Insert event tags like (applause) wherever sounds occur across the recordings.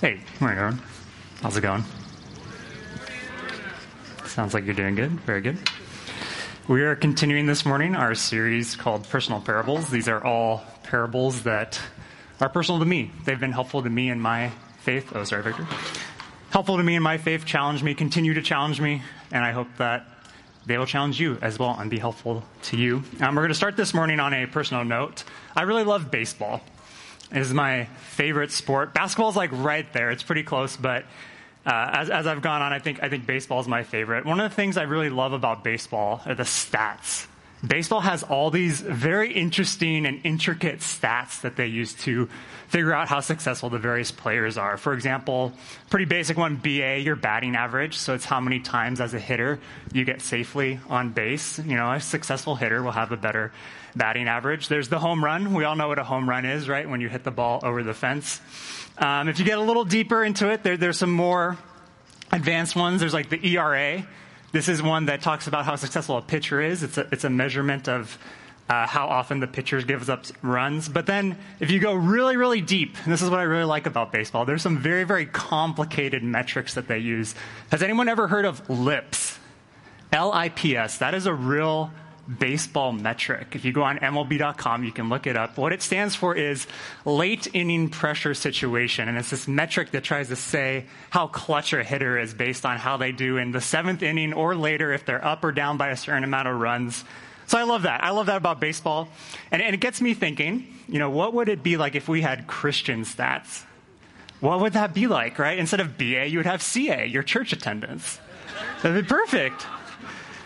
Hey, morning, everyone. How's it going? Sounds like you're doing good. Very good. We are continuing this morning our series called Personal Parables. These are all parables that are personal to me. They've been helpful to me in my faith. Oh, sorry, Victor. Helpful to me in my faith, challenge me, continue to challenge me, and I hope that they will challenge you as well and be helpful to you. Um, we're going to start this morning on a personal note. I really love baseball. Is my favorite sport. Basketball is like right there. It's pretty close, but uh, as, as I've gone on, I think, I think baseball is my favorite. One of the things I really love about baseball are the stats. Baseball has all these very interesting and intricate stats that they use to figure out how successful the various players are. For example, pretty basic one, BA, your batting average. So it's how many times as a hitter you get safely on base. You know, a successful hitter will have a better batting average. There's the home run. We all know what a home run is, right? When you hit the ball over the fence. Um, if you get a little deeper into it, there, there's some more advanced ones. There's like the ERA. This is one that talks about how successful a pitcher is. It's a, it's a measurement of uh, how often the pitcher gives up runs. But then if you go really, really deep, and this is what I really like about baseball, there's some very, very complicated metrics that they use. Has anyone ever heard of LIPS? L I P S. That is a real baseball metric. If you go on MLB.com, you can look it up. What it stands for is late inning pressure situation. And it's this metric that tries to say how clutch a hitter is based on how they do in the seventh inning or later if they're up or down by a certain amount of runs. So I love that. I love that about baseball. And, and it gets me thinking, you know, what would it be like if we had Christian stats? What would that be like, right? Instead of BA, you would have CA, your church attendance. That'd be perfect.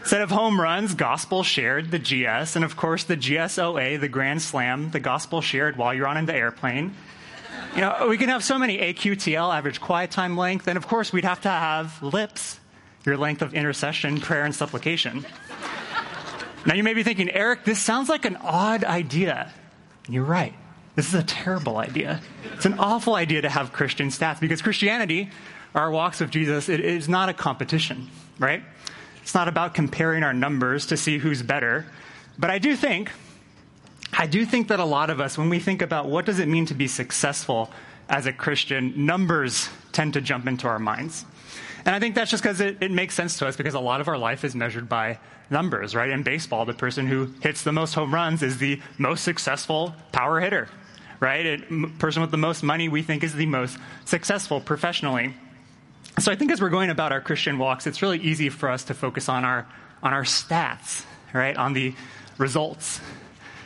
Instead of home runs, gospel shared, the GS, and of course the GSOA, the Grand Slam, the gospel shared while you're on in the airplane. You know, we can have so many AQTL, average quiet time length, and of course we'd have to have lips, your length of intercession, prayer, and supplication. Now you may be thinking, Eric, this sounds like an odd idea. You're right. This is a terrible idea. It's an awful idea to have Christian stats because Christianity, our walks with Jesus, it is not a competition, right? It's not about comparing our numbers to see who's better. But I do think, I do think that a lot of us, when we think about what does it mean to be successful as a Christian, numbers tend to jump into our minds. And I think that's just because it, it, makes sense to us because a lot of our life is measured by numbers, right? In baseball, the person who hits the most home runs is the most successful power hitter, right? It, person with the most money we think is the most successful professionally. So I think as we're going about our Christian walks, it's really easy for us to focus on our on our stats, right? On the results.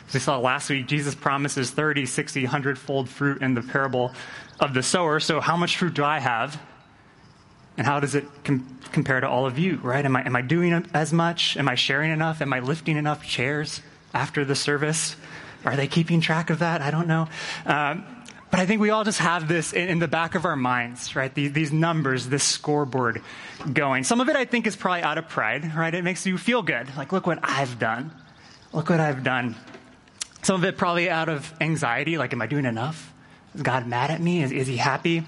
As we saw last week, Jesus promises 30, 60, 100 fold fruit in the parable of the sower. So how much fruit do I have? And how does it com- compare to all of you, right? Am I, am I doing as much? Am I sharing enough? Am I lifting enough chairs after the service? Are they keeping track of that? I don't know. Um, but I think we all just have this in, in the back of our minds, right? These, these, numbers, this scoreboard going. Some of it I think is probably out of pride, right? It makes you feel good. Like, look what I've done. Look what I've done. Some of it probably out of anxiety, like, am I doing enough? Is God mad at me? Is, is he happy?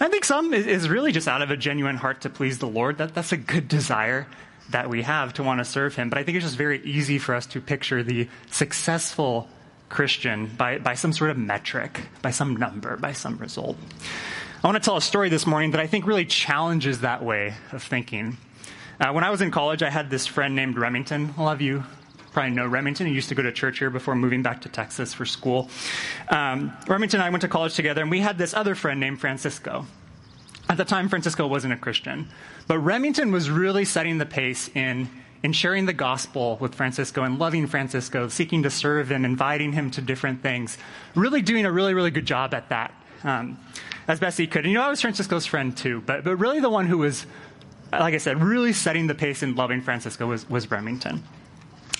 I think some is, is, really just out of a genuine heart to please the Lord. That, that's a good desire that we have to want to serve him. But I think it's just very easy for us to picture the successful Christian by, by some sort of metric, by some number, by some result. I want to tell a story this morning that I think really challenges that way of thinking. Uh, when I was in college, I had this friend named Remington. A lot of you probably know Remington. He used to go to church here before moving back to Texas for school. Um, Remington and I went to college together, and we had this other friend named Francisco. At the time, Francisco wasn't a Christian, but Remington was really setting the pace in in sharing the gospel with Francisco and loving Francisco, seeking to serve him, inviting him to different things, really doing a really, really good job at that um, as best he could. And you know, I was Francisco's friend too, but, but really the one who was, like I said, really setting the pace and loving Francisco was, was Remington.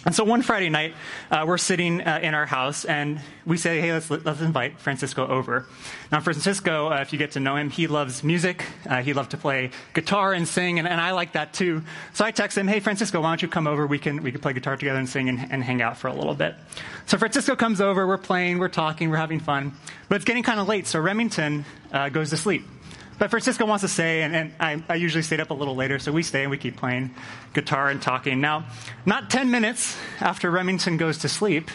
And so one Friday night, uh, we're sitting uh, in our house and we say, hey, let's, let's invite Francisco over. Now, Francisco, uh, if you get to know him, he loves music. Uh, he loves to play guitar and sing, and, and, I like that too. So I text him, hey, Francisco, why don't you come over? We can, we can play guitar together and sing and, and hang out for a little bit. So Francisco comes over, we're playing, we're talking, we're having fun. But it's getting kind of late, so Remington uh, goes to sleep. But Francisco wants to stay, and, and I, I, usually stayed up a little later, so we stay and we keep playing guitar and talking. Now, not 10 minutes after Remington goes to sleep,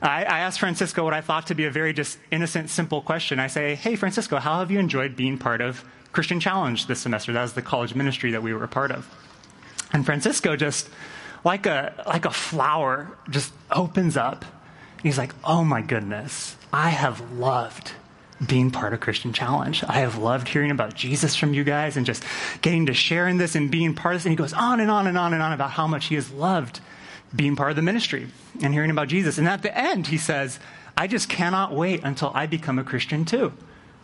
I, I asked Francisco what I thought to be a very just innocent, simple question. I say, Hey, Francisco, how have you enjoyed being part of Christian Challenge this semester? That was the college ministry that we were a part of. And Francisco just, like a, like a flower, just opens up. He's like, Oh my goodness, I have loved being part of Christian Challenge. I have loved hearing about Jesus from you guys and just getting to share in this and being part of this. And he goes on and on and on and on about how much he has loved being part of the ministry and hearing about Jesus. And at the end, he says, I just cannot wait until I become a Christian too.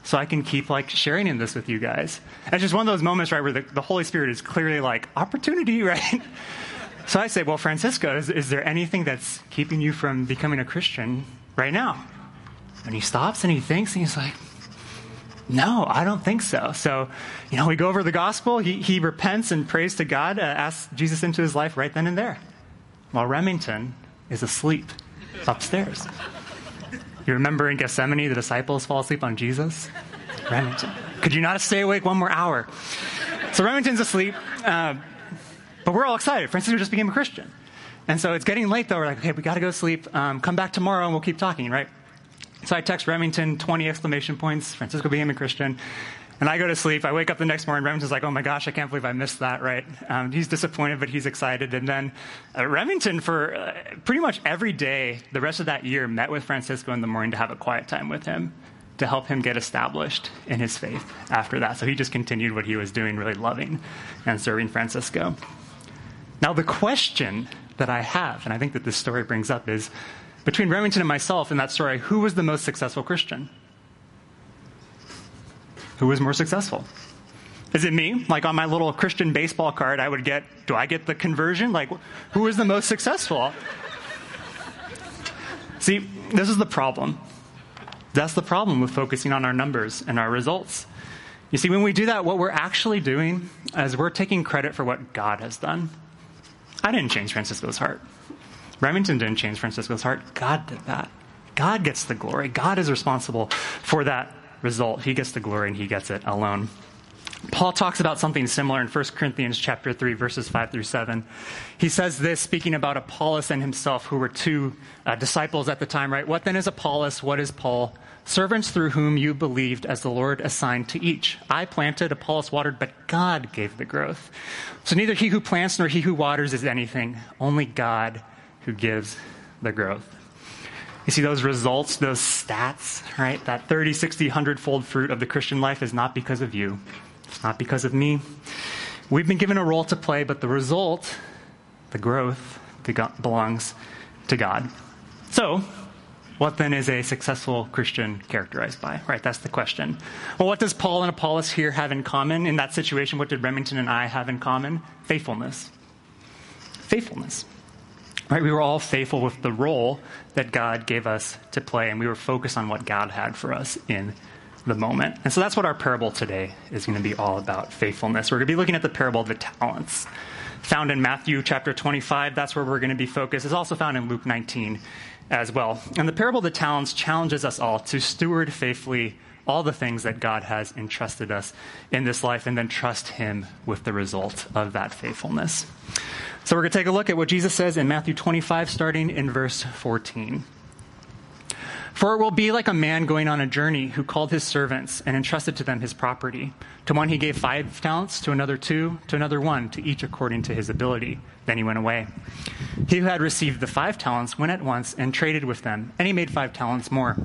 So I can keep like sharing in this with you guys. And it's just one of those moments, right, where the, the Holy Spirit is clearly like, opportunity, (laughs) right? so I say, well, Francisco, is, is there anything that's keeping you from becoming a Christian right now? And he stops and he thinks and he's like, no, I don't think so. So, you know, we go over the gospel. He, he repents and prays to God, uh, asks Jesus into his life right then and there, while Remington is asleep upstairs. You remember in Gethsemane, the disciples fall asleep on Jesus? Remington. Could you not stay awake one more hour? So Remington's asleep, uh, but we're all excited. Francisco just became a Christian. And so it's getting late, though. We're like, okay, we got to go sleep. Um, come back tomorrow and we'll keep talking, right? So I text Remington 20 exclamation points. Francisco became a Christian. And I go to sleep. I wake up the next morning. Remington's like, oh my gosh, I can't believe I missed that, right? Um, he's disappointed, but he's excited. And then uh, Remington, for uh, pretty much every day the rest of that year, met with Francisco in the morning to have a quiet time with him to help him get established in his faith after that. So he just continued what he was doing, really loving and serving Francisco. Now, the question that I have, and I think that this story brings up, is between Remington and myself in that story, who was the most successful Christian? Who was more successful? Is it me? Like on my little Christian baseball card, I would get, do I get the conversion? Like, who was the most successful? See, this is the problem. That's the problem with focusing on our numbers and our results. You see, when we do that, what we're actually doing is we're taking credit for what God has done. I didn't change Francisco's heart. Remington didn't change Francisco's heart. God did that. God gets the glory. God is responsible for that result. He gets the glory and he gets it alone. Paul talks about something similar in 1 Corinthians chapter 3 verses 5 through 7. He says this speaking about Apollos and himself who were two uh, disciples at the time, right? What then is Apollos? What is Paul? Servants through whom you believed as the Lord assigned to each. I planted, Apollos watered, but God gave the growth. So neither he who plants nor he who waters is anything, only God who gives the growth. You see, those results, those stats, right? That 30, 60, 100 fold fruit of the Christian life is not because of you. It's not because of me. We've been given a role to play, but the result, the growth, belongs to God. So, what then is a successful Christian characterized by? Right, that's the question. Well, what does Paul and Apollos here have in common? In that situation, what did Remington and I have in common? Faithfulness. Faithfulness. Right? We were all faithful with the role that God gave us to play, and we were focused on what God had for us in the moment. And so that's what our parable today is going to be all about faithfulness. We're going to be looking at the parable of the talents, found in Matthew chapter 25. That's where we're going to be focused. It's also found in Luke 19 as well. And the parable of the talents challenges us all to steward faithfully all the things that God has entrusted us in this life and then trust Him with the result of that faithfulness. So we're going to take a look at what Jesus says in Matthew 25, starting in verse 14. For it will be like a man going on a journey who called his servants and entrusted to them his property. To one he gave five talents, to another two, to another one, to each according to his ability. Then he went away. He who had received the five talents went at once and traded with them, and he made five talents more.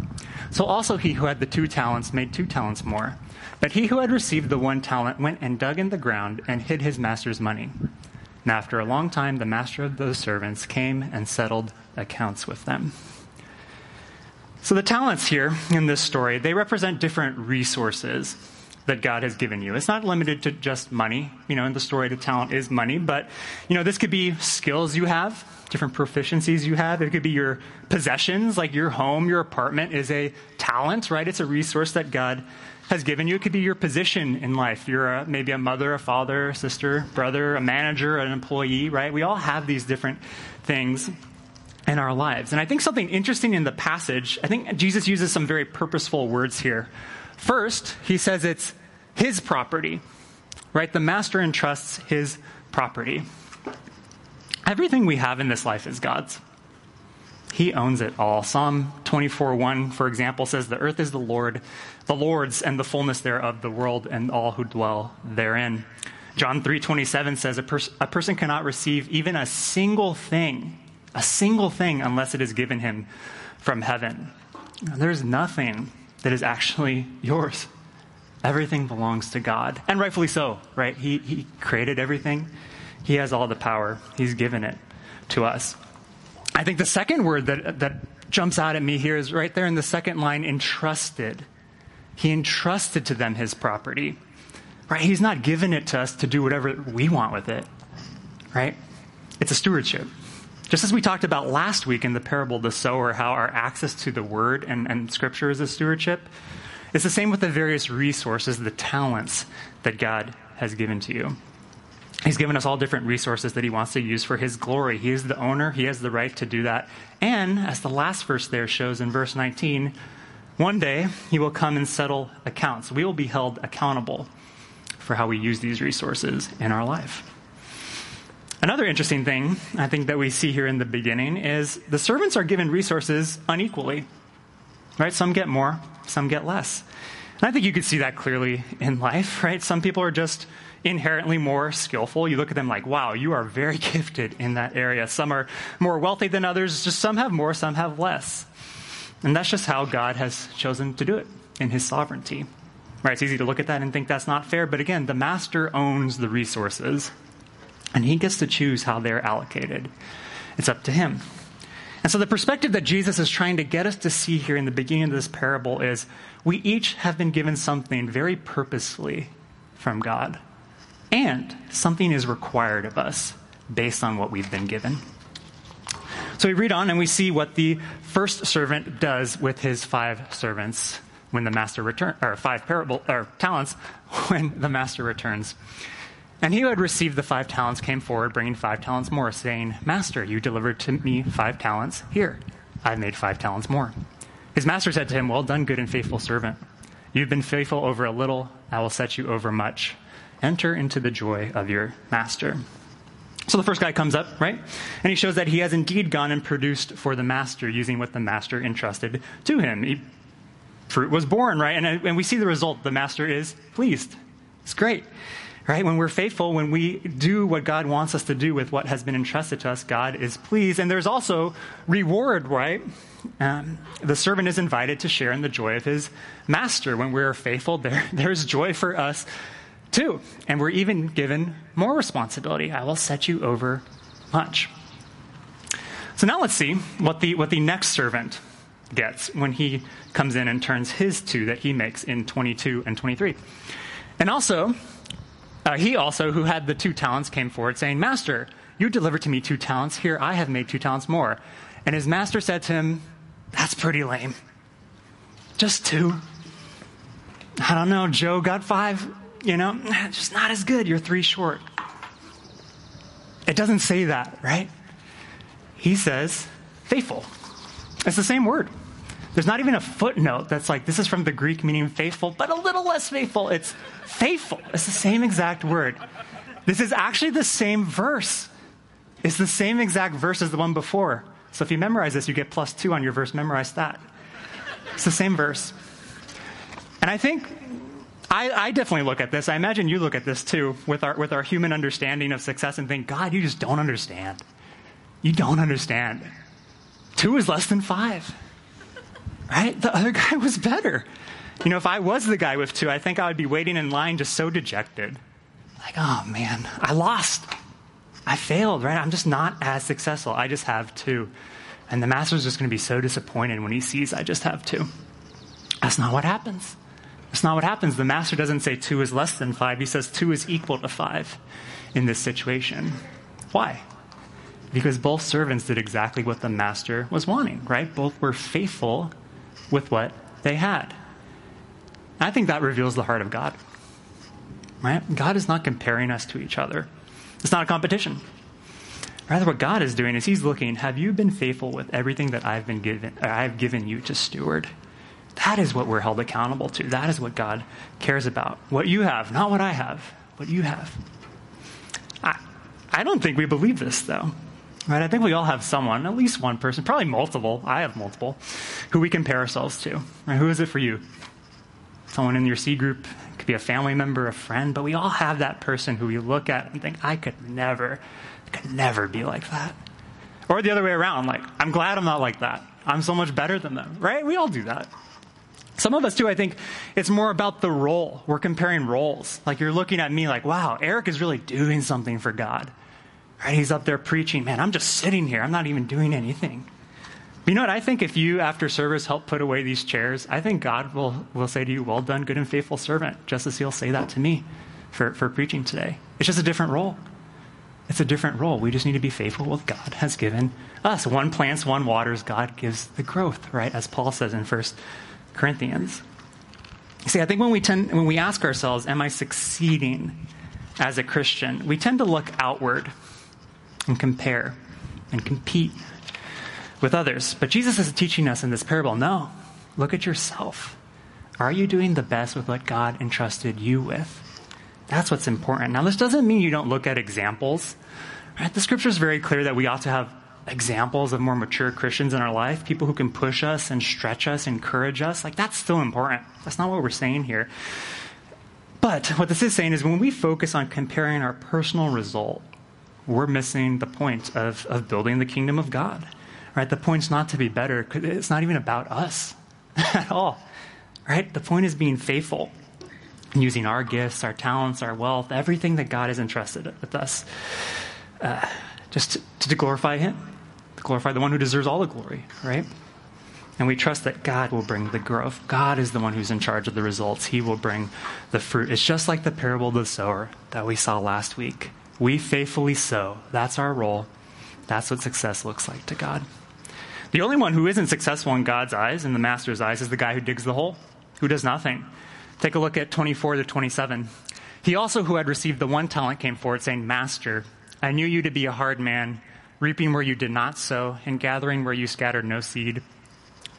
So also he who had the two talents made two talents more. But he who had received the one talent went and dug in the ground and hid his master's money. And after a long time, the master of those servants came and settled accounts with them. So, the talents here in this story, they represent different resources that God has given you. It's not limited to just money. You know, in the story, the talent is money, but, you know, this could be skills you have, different proficiencies you have. It could be your possessions, like your home, your apartment is a talent, right? It's a resource that God has given you. It could be your position in life. You're a, maybe a mother, a father, a sister, brother, a manager, an employee, right? We all have these different things in our lives. And I think something interesting in the passage, I think Jesus uses some very purposeful words here. First, he says it's his property, right? The master entrusts his property. Everything we have in this life is God's. He owns it all. Psalm 24 1, for example, says, The earth is the Lord, the Lord's, and the fullness thereof, the world and all who dwell therein. John 3 27 says, a, pers- a person cannot receive even a single thing, a single thing, unless it is given him from heaven. There's nothing that is actually (laughs) yours. Everything belongs to God, and rightfully so, right? He, he created everything, He has all the power, He's given it to us. I think the second word that, that jumps out at me here is right there in the second line entrusted. He entrusted to them His property, right? He's not given it to us to do whatever we want with it, right? It's a stewardship. Just as we talked about last week in the parable of the sower, how our access to the word and, and scripture is a stewardship, it's the same with the various resources, the talents that God has given to you. He's given us all different resources that he wants to use for his glory. He is the owner, he has the right to do that. And as the last verse there shows in verse 19, one day he will come and settle accounts. We will be held accountable for how we use these resources in our life. Another interesting thing I think that we see here in the beginning is the servants are given resources unequally. Right? Some get more, some get less. And I think you could see that clearly in life, right? Some people are just inherently more skillful. You look at them like, wow, you are very (laughs) gifted in that area. Some are more wealthy than others, just some have more, some have less. And that's just how God has chosen to do it in his sovereignty. Right? It's easy to look at that and think that's not fair, but again, the master owns the resources. And he gets to choose how they're allocated. It's up to him. And so, the perspective that Jesus is trying to get us to see here in the beginning of this parable is we each have been given something very purposefully from God, and something is required of us based on what we've been given. So, we read on and we see what the first servant does with his five servants when the master returns, or five parable, or talents when the master returns. And he who had received the five talents came forward, bringing five talents more, saying, Master, you delivered to me five talents. Here, I've made five talents more. His master said to him, Well done, good and faithful servant. You've been faithful over a little, I will set you over much. Enter into the joy of your master. So the first guy comes up, right? And he shows that he has indeed gone and produced for the master using what the master entrusted to him. He, fruit was born, right? And, and we see the result. The master is pleased. It's great right? When we're faithful, when we do what God wants us to do with what has been entrusted to us, God is pleased. And there's also reward, right? Um, the servant is invited to share in the joy of his master. When we're faithful, there, (laughs) there's joy for us too. And we're even given more responsibility. I will set you over much. So now let's see what the, what the next servant gets when he comes in and turns his two that he makes in 22 and 23. And also, uh, he also, who had the two talents, came forward saying, Master, you delivered to me two talents. Here, I have made two talents more. And his master said to him, That's pretty lame. Just two. I don't know, Joe got five. You know, (sighs) just not as good. You're three short. It doesn't say that, right? He says, faithful. It's the same word. There's not even a footnote that's like, this is from the Greek meaning faithful, but a little less faithful. It's faithful. It's the same exact word. This is actually the same verse. It's the same exact verse as the one before. So if you memorize this, you get plus two on your verse memorize stat. It's the same verse. And I think I, I, definitely look at this. I imagine you look at this too with our, with our human understanding of success and think, God, you just don't understand. You don't understand. Two is less than five right? The other guy was better. You know, if I was the guy with two, I think I would be waiting in line just so dejected. Like, oh man, I lost. I failed, right? I'm just not as successful. I just have two. And the master's just going to be so disappointed when he sees I just have two. That's not what happens. That's not what happens. The master doesn't say two is less than five, he says two is equal to five in this situation. Why? Because both servants did exactly what the master was wanting, right? Both were faithful with what they had. I think that reveals the heart of God. Right? God is not comparing us to each other. It's not a competition. Rather, what God is doing is He's looking, have you been faithful with everything that I've been given I've given you to steward? That is what we're held accountable to. That is what God cares about. What you have, not what I have, what you have. I, I don't think we believe this, though. Right? I think we all have someone, at least one person, probably multiple. I have multiple, who we compare ourselves to. Right? Who is it for you? Someone in your C group, it could be a family member, a friend, but we all have that person who we look at and think, I could never, could never be like that. Or the other way around, like, I'm glad I'm not like that. I'm so much better than them, right? We all do that. Some of us, too, I think it's more about the role. We're comparing roles. Like you're looking at me like, wow, Eric is really doing something for God. Right? He's up there preaching. Man, I'm just sitting here. I'm not even doing anything. You know what? I think if you, after service, help put away these chairs, I think God will, will say to you, Well done, good and faithful servant, just as He'll say that to me for, for preaching today. It's just a different role. It's a different role. We just need to be faithful with God has given us. One plants, one waters, God gives the growth, right? As Paul says in First Corinthians. See, I think when we tend when we ask ourselves, am I succeeding as a Christian? We tend to look outward and compare and compete with others. But Jesus is teaching us in this parable no, look at yourself. Are you doing the best with what God entrusted you with? That's what's important. Now, this doesn't mean you don't look at examples. Right? The scripture is very clear that we ought to have examples of more mature Christians in our life, people who can push us and stretch us, encourage us. Like, that's still important. That's not what we're saying here. But what this is saying is when we focus on comparing our personal result we're missing the point of, of building the kingdom of God. Right? The point's not to be better. It's not even about us (laughs) at all. Right? The point is being faithful, using our gifts, our talents, our wealth, everything that God has entrusted with us, uh, just to, to glorify Him, to glorify the one who deserves all the glory. Right? And we trust that God will bring the growth. God is the one who's in charge of the results. He will bring the fruit. It's just like the parable of the sower that we saw last week. We faithfully sow. That's our role. That's what success looks like to God. The only one who isn't successful in God's eyes, in the master's eyes, is the guy who digs the hole, who does nothing. Take a look at 24 to 27. He also, who had received the one talent, came forward, saying, Master, I knew you to be a hard man, reaping where you did not sow, and gathering where you scattered no seed.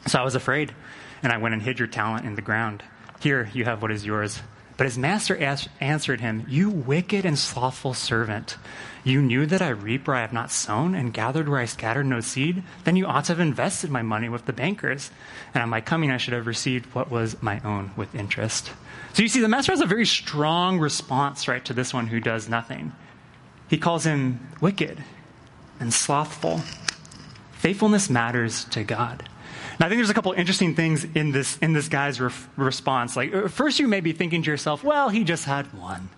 So I was afraid, and I went and hid your talent in the ground. Here you have what is yours. But his master answered him, You wicked and slothful servant. You knew that I reap where I have not sown and gathered where I scattered no seed? Then you ought to have invested my money with the bankers. And on my coming, I should have received what was my own with interest. So you see, the master has a very strong response, right, to this one who does nothing. He calls him wicked and slothful. Faithfulness matters to God. I think there's a couple interesting things in this, in this guy's re- response. Like, uh, first, you may be thinking to yourself, well, he just had one.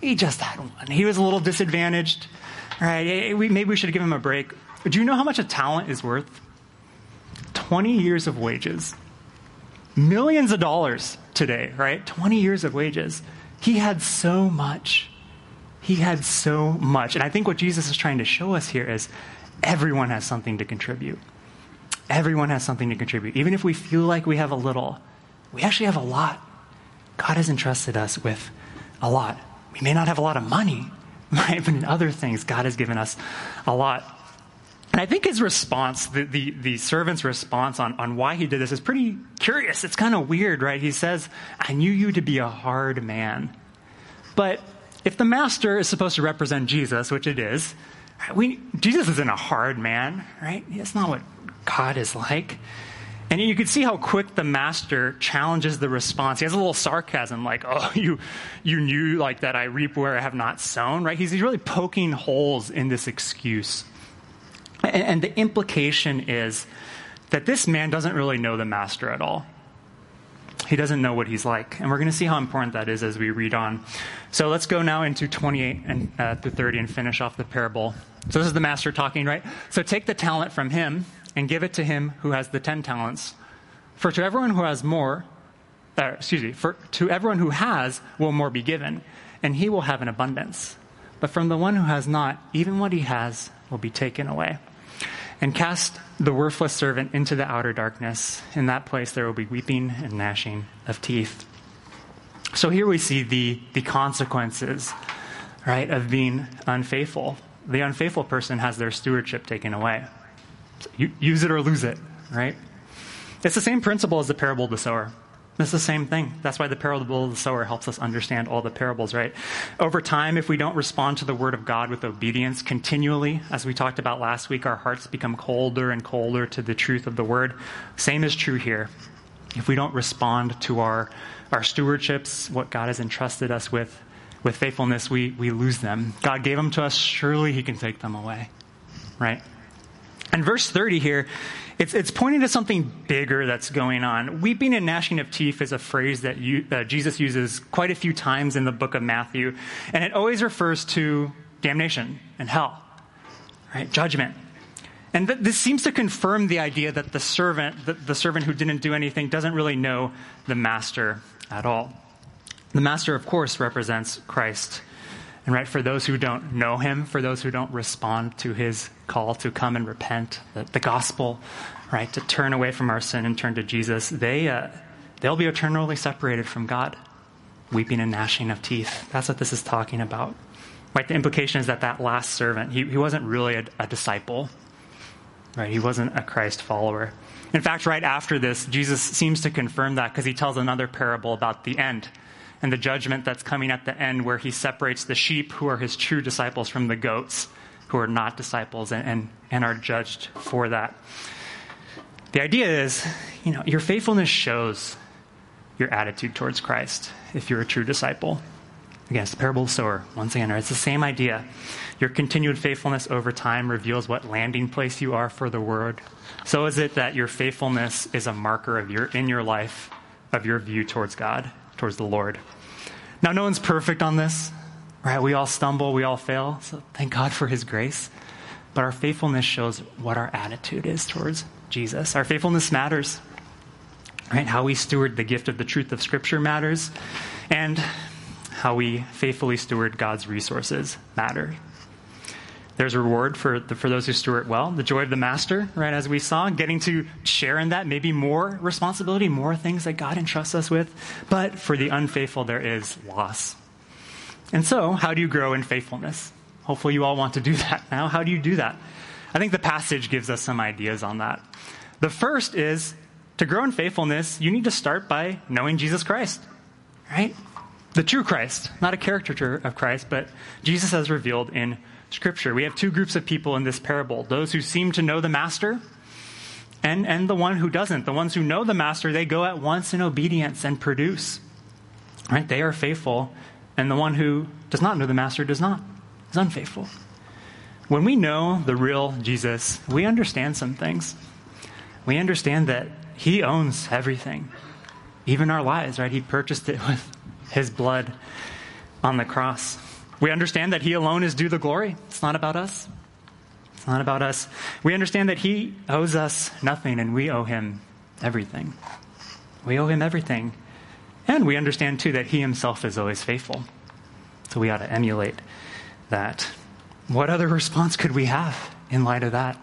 He just had one. He was a little disadvantaged. Right? Eh, maybe we should give him a break. Do you know how much a talent is worth? 20 years of wages. Millions of dollars today, right? 20 years of wages. He had so much. He had so much. And I think what Jesus is trying to show us here is everyone has something to contribute. Everyone has something to contribute. Even if we feel like we have a little, we actually have a lot. God has entrusted us with a lot. We may not have a lot of money, (laughs) right? But in other things, God has given us a lot. And I think his response, the, the, the, servant's response on, on why he did this is pretty curious. It's kind of weird, right? He says, I knew you to be a hard man. But if the master is supposed to represent Jesus, which it is, we, Jesus isn't a hard man, right? It's not what God is like. And you can see how quick the master challenges the response. He has a little sarcasm, like, "Oh, (laughs) you, you knew like that I reap where I have not sown." Right? He's, he's really poking holes in this excuse, and, and the implication is that this man doesn't really know the master at all. He doesn't know what he's like, and we're going to see how important that is as we read on. So let's go now into 28 and uh, through 30 and finish off the parable. So this is the master talking, right? So take the talent from him and give it to him who has the ten talents. For to everyone who has more, uh, excuse me, for to everyone who has will more be given, and he will have an abundance. But from the one who has not, even what he has will be taken away. And cast the worthless servant into the outer darkness. In that place there will be weeping and gnashing of teeth. So here we see the, the consequences, right, of being unfaithful. The unfaithful person has their stewardship taken away use it or lose it, right? It's the same principle as the parable of the sower. It's the same thing. That's why the parable of the sower helps us understand all the parables, right? Over time, if we don't respond to the word of God with obedience continually, as we talked about last week, our hearts become colder and colder to the truth of the word. Same is true here. If we don't respond to our, our stewardships, what God has entrusted us with, with faithfulness, we, we lose them. God gave them to us, surely He can take them away, right? And verse 30 here, it's, it's pointing to something bigger that's going on. Weeping and gnashing of teeth is a phrase that you, uh, Jesus uses quite a few times in the book of Matthew, and it always refers to damnation and hell, right? Judgment. And th- this seems to confirm the idea that the servant, the, the servant who didn't do anything, doesn't really know the master at all. The master, of course, represents Christ. And right, for those who don't know him, for those who don't respond to his call to come and repent, the, the gospel, right, to turn away from our sin and turn to Jesus, they, uh, they'll be eternally separated from God, weeping and gnashing of teeth. That's what this is talking about. Right, the implication is that that last servant, he, he wasn't really a, a disciple, right? He wasn't a Christ follower. In fact, right after this, Jesus seems to confirm that because he tells another parable about the end and the judgment that's coming at the end, where he separates the sheep who are his true disciples from the goats who are not disciples and, and, and are judged for that. The idea is, you know, your faithfulness shows your attitude towards Christ if you're a true disciple. Again, it's the parable of sower. Once again, it's the same idea. Your continued faithfulness over time reveals what landing place you are for the word. So is it that your faithfulness is a marker of your in your life of your view towards God towards the Lord. Now, no one's perfect on this, right? We all stumble, we all fail. So thank God for His grace. But our faithfulness shows what our attitude is towards Jesus. Our faithfulness matters, right? How we steward the gift of the truth of Scripture matters, and how we faithfully steward God's resources matter. There's a reward for, the, for those who steward well, the joy of the master, right, as we saw, getting to share in that, maybe more responsibility, more things that God entrusts us with. But for the unfaithful, there is loss. And so, how do you grow in faithfulness? Hopefully, you all want to do (laughs) that now. How do you do that? I think the passage gives us some ideas on that. The first is to grow in faithfulness, you need to start by knowing Jesus Christ, right? The true Christ, not a caricature of Christ, but Jesus as revealed in Scripture. We have two groups of people in this parable those who seem to know the Master, and, and the one who doesn't. The ones who know the Master, they go at once in obedience and produce. Right? They are faithful, and the one who does not know the Master does not, is unfaithful. When we know the real Jesus, we understand some things. We understand that He owns everything, even our lives, right? He purchased it (laughs) with His blood on the cross. We understand that He alone is due the glory. It's not about us. It's not about us. We understand that He owes us nothing and we owe Him everything. We owe Him everything. And we understand, too, that He Himself is always faithful. So we ought to emulate that. What other response could we have in light of that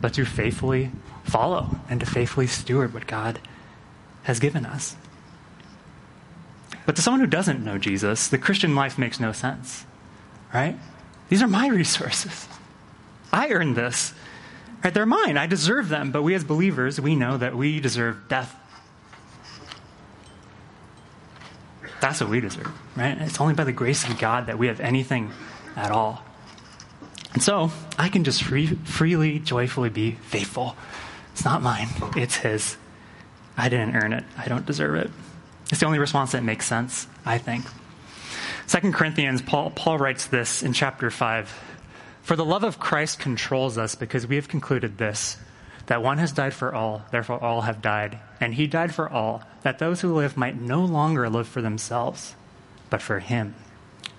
but to faithfully follow and to faithfully steward what God has given us? But to someone who doesn't know Jesus, the Christian life makes no sense, right? These are my (laughs) resources. I earned this. Right? They're mine. I deserve them. But we as believers, we know that we deserve death. That's what we deserve, right? It's only by the grace of God that we have anything at all. And so I can just free, freely, joyfully be faithful. It's not mine, it's His. I didn't earn it, I don't deserve it. It's the only response that makes sense, I think. Second Corinthians, Paul, Paul writes this in chapter 5 For the love of Christ controls us because we have concluded this that one has died for all, therefore all have died. And he died for all, that those who live might no longer live for themselves, but for him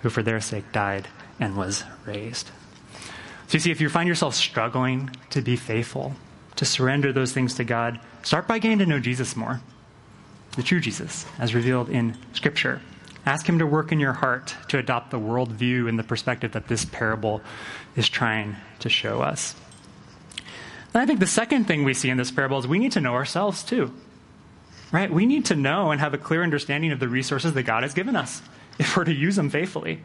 who for their sake died and was raised. So you see, if you find yourself struggling to be faithful, to surrender those things to God, start by getting to know Jesus more the true Jesus, as revealed in Scripture. Ask Him to work in your heart to adopt the worldview and the perspective that this parable is trying to show us. And I think the second thing we see in this parable is we need to know ourselves too. Right? We need to know and have a clear understanding of the resources that God has given us (laughs) if we're to use them faithfully.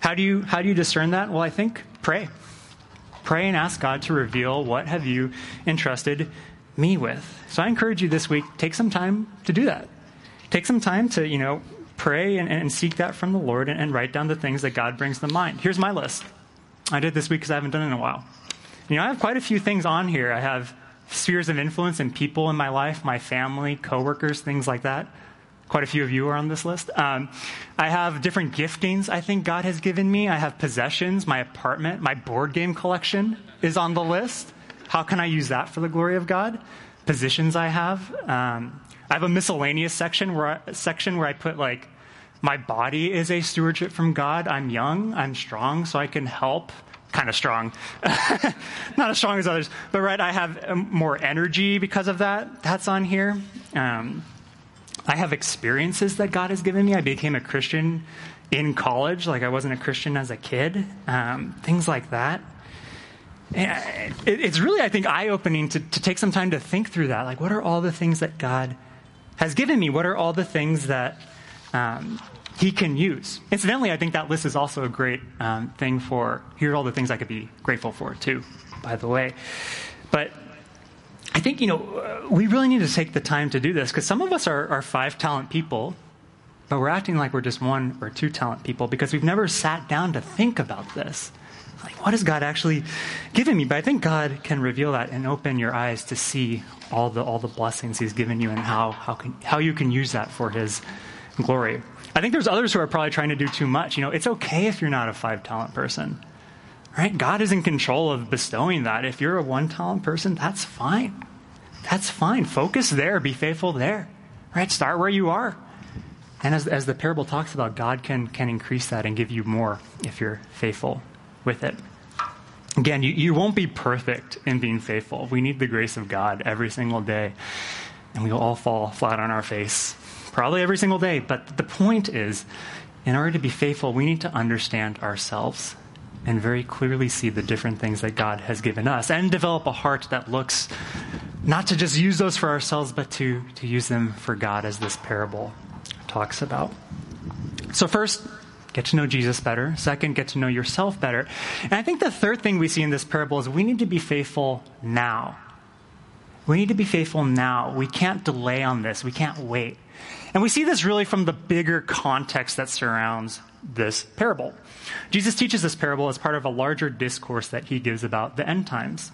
How do you how do you discern that? Well, I think pray. Pray and ask God to reveal what have you entrusted me with. So I encourage you this week, take some time to do that. take some time to, you know, pray and, and seek that from the Lord and, and write down the things that God brings to mind. Here's my list. I did this week because I haven't done it in a while. You know, I have quite a few things on here. I have spheres of influence and people in my life, my family, coworkers, things like that. Quite a few of you are on this list. Um, I have different giftings I think God has given me. I have possessions, my apartment, my board game collection is on the list. How can I use that for the glory of God? Positions I have. Um, I have a miscellaneous section where I, section where I put like my body is a stewardship from God. I'm young, I'm strong, so I can help kind of strong. (laughs) Not as strong as others, but right, I have um, more energy because of that. That's on here. Um, I have experiences that God has given me. I became a Christian in college, like I wasn't a Christian as a kid. Um, things like that. It, it's really, I think, eye opening to, to take some time to think through that. Like, what are all the things that God has given me? What are all the things that um, he can use. Incidentally, I think that list is also a great um, thing for here are all the things I could be grateful for, too, by the way. But I think, you know, we really need to take the time to do this because some of us are, are five talent people, but we're acting like we're just one or two talent people because we've never sat down to think about this. Like, what has God actually given me? But I think God can reveal that and open your eyes to see all the, all the blessings He's given you and how, how, can, how you can use that for His glory. I think there's others who are probably trying to do too much. You know, it's okay if you're not a five talent person. Right? God is in control of bestowing that. If you're a one talent person, that's fine. That's fine. Focus there. Be faithful there. Right? Start where you are. And as, as the parable talks about, God can, can increase that and give you more if you're faithful with it. Again, you, you won't be perfect in being faithful. We need the grace of God every single day. And we will all fall flat on our face probably every single day. But the point is, in order to be faithful, we need to understand ourselves and very clearly see the different things that God has given us and develop a heart that looks not to just use those for ourselves, but to, to use them for God, as this parable talks about. So, first, get to know Jesus better. Second, get to know yourself better. And I think the third thing we see in this parable is we need to be faithful now. We need to be faithful now. We can't delay on this, we can't wait. And we see this really from the bigger context that surrounds this parable. Jesus teaches this parable as part of a larger discourse that he gives about the end times.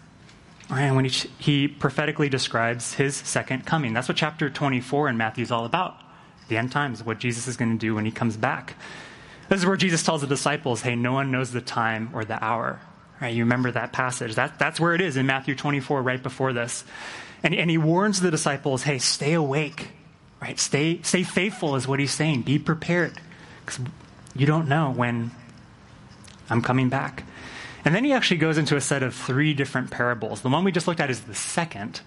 And when he, he prophetically describes his second coming. That's what chapter 24 in Matthew is all about. The end times, what Jesus is going to do when he comes back. This is where Jesus tells the disciples, hey, no one knows the time or the hour. Right? You remember that passage. That, that's where it is in Matthew 24, right before this. And, and he warns the disciples, hey, stay awake. Right? Stay, stay faithful is what he's saying. Be prepared. Because you don't know when I'm coming back. And then he actually goes into a set of three different parables. The one we just looked at is the second.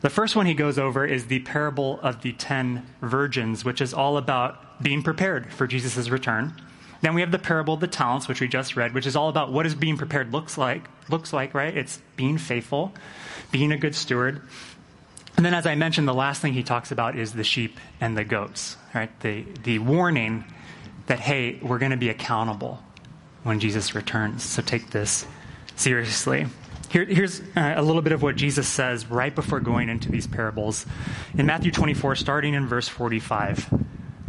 The first one he goes over is the parable of the ten virgins, which is all about being prepared for Jesus' return. Then we have the parable of the talents, which we just read, which is all about what is being prepared looks like. Looks like, right? It's being faithful, being a good steward. And then, as I mentioned, the last thing he talks about is the sheep and the goats, right? The, the warning that, hey, we're going to be accountable when Jesus returns. So take this seriously. Here, here's uh, a little bit of what Jesus says right before going into these parables. In Matthew 24, starting in verse 45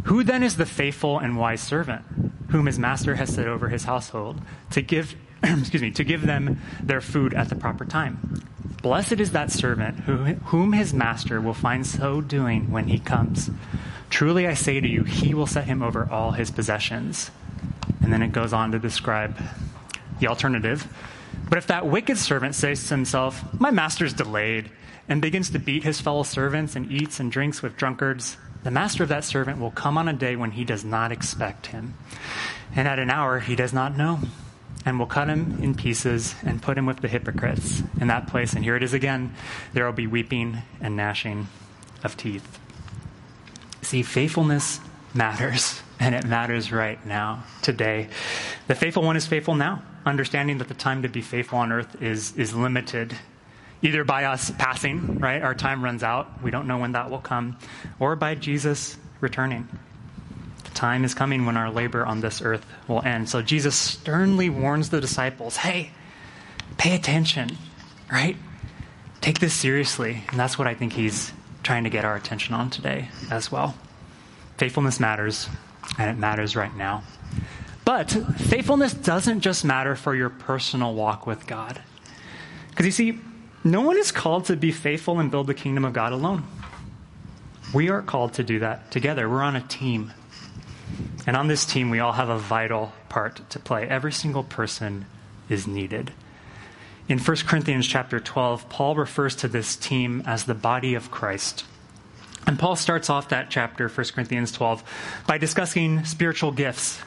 Who then is the faithful and wise servant, whom his master has set over his household, to give, (clears throat) excuse me, to give them their food at the proper time? Blessed is that servant who, whom his master will find so doing when he comes. Truly I say to you, he will set him over all his possessions. And then it goes on to describe the alternative. But if that wicked servant says to himself, My master's delayed, and begins to beat his fellow servants and eats and drinks with drunkards, the master of that servant will come on a day when he does not expect him, and at an hour he does not know and will cut him in pieces and put him with the hypocrites in that place. And here it is again there will be weeping and gnashing of teeth. See, faithfulness matters, (laughs) and it matters right now, today. The faithful one is faithful now, understanding that the time to be faithful on earth is, is limited. Either by us passing, right? Our time runs out. We don't know when that will come. Or by Jesus returning The time is coming when our labor on this earth will end. So Jesus sternly warns the disciples hey, pay attention, right? Take this seriously. And that's what I think he's trying to get our attention on today as well. Faithfulness matters, and it matters right now. But faithfulness doesn't just matter for your personal walk with God. Because you see, no one is called to be faithful and build the kingdom of God alone. We are called to do that together. We're on a team. And on this team, we all have a vital part to play. Every single person is needed. In 1 Corinthians chapter 12, Paul refers to this team as the body of Christ. And Paul starts off that chapter, 1 Corinthians 12, by discussing spiritual gifts,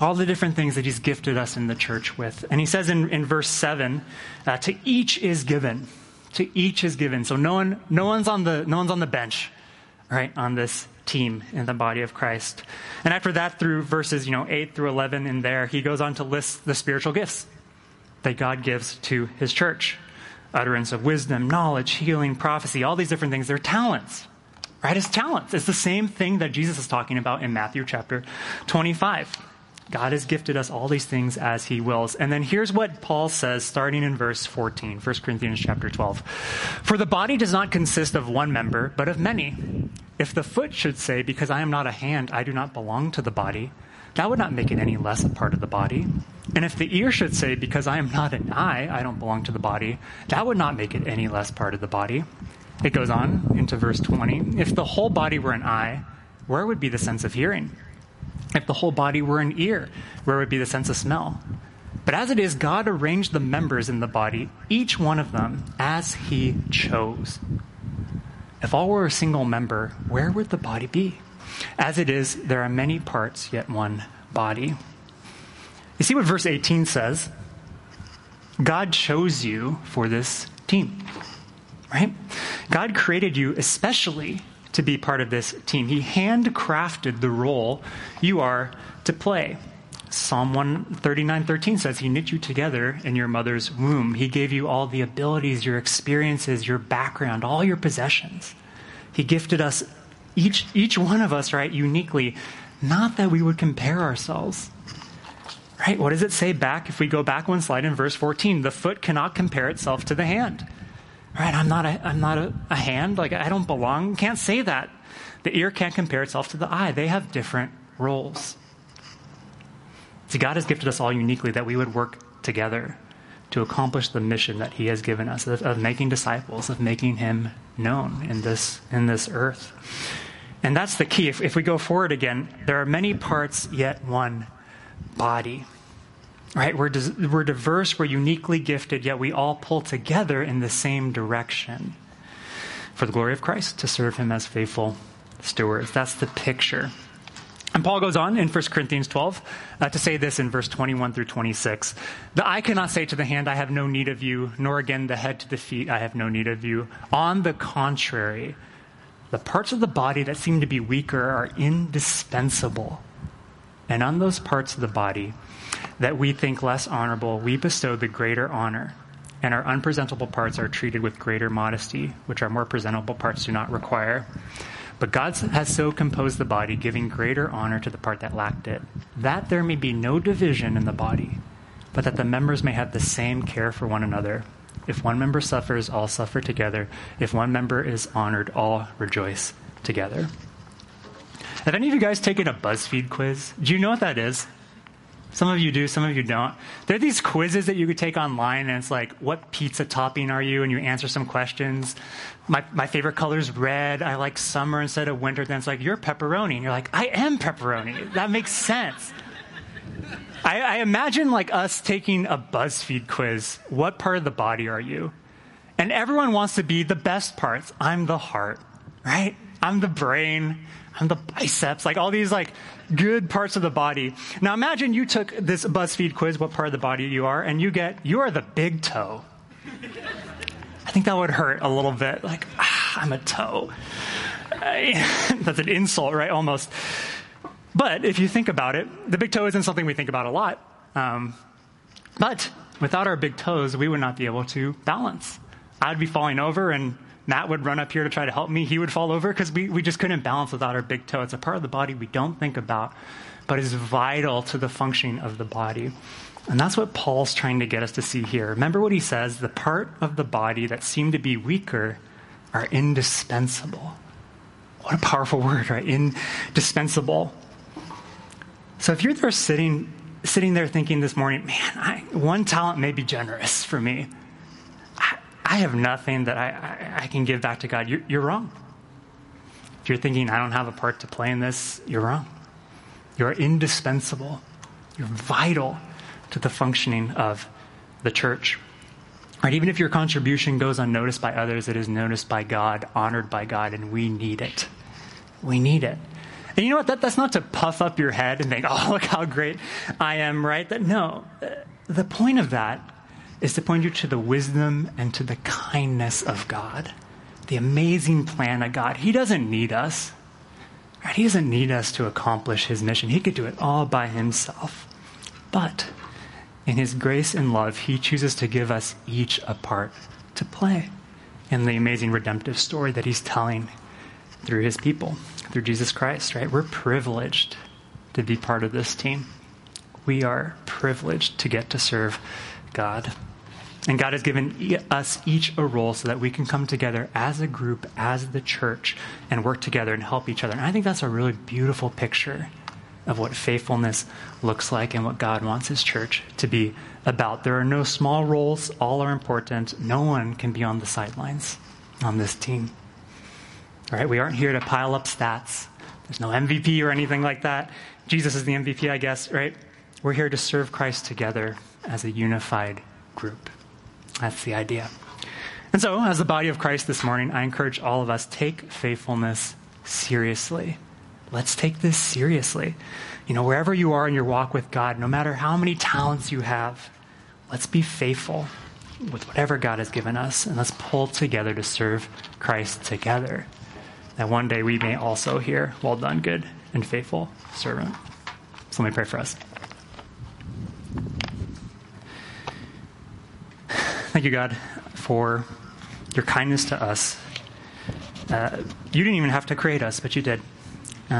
all the different things that he's gifted us in the church with. And he says in, in verse 7 uh, to each is given. To each is given. So no, one, no, one's on the, no one's on the bench, right, on this team in the body of Christ. And after that, through verses you know, 8 through 11 in there, he goes on to list the spiritual gifts that God gives to his church utterance of wisdom, knowledge, healing, prophecy, all these different things. They're talents, right? It's talents. It's the same thing that Jesus is talking about in Matthew chapter 25. God has gifted us all these things as he wills. And then here's what Paul says starting in verse 14, 1 Corinthians chapter 12. For the body does not consist of one member, but of many. If the foot should say, because I am not a hand, I do not belong to the body, that would not make it any less a part of the body. And if the ear should say, Because I am not an eye, I don't belong to the body, that would not make it any less part of the body. It goes on into verse 20. If the whole body were an eye, where would be the sense of hearing? If the whole body were an ear, where would be the sense of smell? But as it is, God arranged the members in the body, each one of them, as He chose. If all were a single member, where would the body be? As it is, there are many parts, yet one body. You see what verse 18 says? God chose you for this team, right? God created you especially to be part of this team. He handcrafted the role you are to play. Psalm 139:13 says he knit you together in your mother's womb. He gave you all the abilities, your experiences, your background, all your possessions. He gifted us each each one of us, right, uniquely, not that we would compare ourselves. Right? What does it say back if we go back one slide in verse 14? The foot cannot compare itself to the hand. Right? I'm not a, I'm not a, a hand. Like, I don't belong. Can't say that. The ear can't compare itself to the eye. They have different roles. See, God has gifted us all uniquely that we would work together to accomplish the mission that He has given us of, of making disciples, of making Him known in this, in this earth. And that's the key. If, if we go forward again, there are many parts, yet one body. Right? We're, we're diverse, we're uniquely gifted, yet we all pull together in the same direction for the glory of Christ to serve him as faithful stewards. That's the picture. And Paul goes on in 1 Corinthians 12 uh, to say this in verse 21 through 26. The eye cannot say to the hand, I have no need of you, nor again the head to the feet, I have no need of you. On the contrary, the parts of the body that seem to be weaker are indispensable. And on those parts of the body that we think less honorable, we bestow the greater honor. And our unpresentable parts are treated with greater modesty, which our more presentable parts do not require. But God has so composed the body, giving greater honor to the part that lacked it, that there may be no division in the body, but that the members may have the same care for one another. If one member suffers, all suffer together. If one member is honored, all rejoice together. Have any of you guys taken a BuzzFeed quiz? Do you know what that is? Some of you do, some of you don't. There are these quizzes that you could take online, and it's like, what pizza topping are you? And you answer some questions. My, my favorite color is red. I like summer instead of winter. Then it's like, you're pepperoni. And you're like, I am pepperoni. That makes sense. I, I imagine like us taking a BuzzFeed quiz. What part of the body are you? And everyone wants to be the best parts. I'm the heart, right? I'm the brain. I'm the biceps. Like all these like good parts of the body. Now imagine you took this BuzzFeed quiz, what part of the body you are, and you get, you are the big toe. I think that would hurt a little bit. Like, ah, I'm a toe. (laughs) That's an insult, right? Almost. But if you think about it, the big toe isn't something we think about a lot. Um, but without our big toes, we would not be able to balance. I'd be falling over, and Matt would run up here to try to help me. He would fall over because we, we just couldn't balance without our big toe. It's a part of the body we don't think about, but is vital to the functioning of the body. And that's what Paul's trying to get us to see here. Remember what he says the part of the body that seem to be weaker are indispensable. What a powerful word, right? Indispensable. So if you're there sitting, sitting there thinking this morning, man, I, one talent may be generous for me. I, have nothing that I, I, I, can give back to God. You're, you're wrong. If you're thinking, I don't have a part to play in this, you're wrong. You're indispensable. You're vital to the functioning of the church. Right, even if your contribution goes unnoticed by others, it is noticed by God, honored by God, and we need it. We need it. And you know what? That, that's not to puff up your head and think, (laughs) oh, look how great I am, right? That, no. Uh, the point of that is to point you to the wisdom and to the kindness of God, the amazing plan of God. He doesn't need us. Right? He doesn't need us to accomplish his mission. He could do it all by himself. But in his grace and love, he chooses to give us each a part to play in the amazing redemptive story that he's telling through his people, through Jesus Christ, right? We're privileged to be part of this team. We are privileged to get to serve God. And God has given us each a role so that we can come together as a group, as the church, and work together and help each other. And I think that's a really beautiful picture of what faithfulness looks like and what God wants His church to be about. There are no small roles, all are important. No one can be on the sidelines on this team. All right, we aren't here to pile up stats. There's no MVP or anything like that. Jesus is the MVP, I guess, right? We're here to serve Christ together as a unified group. That's the idea. And so, as the body of Christ this morning, I encourage all of us take faithfulness seriously. Let's take this seriously. You know, wherever you are in your walk with God, no matter how many talents you have, let's be faithful with whatever God has given us, and let's pull together to serve Christ together that one day we may also hear, Well done, good and faithful servant. So let me pray for us. (sighs) Thank you, God, for your kindness to us. Uh, you didn't even have to create us, but you did.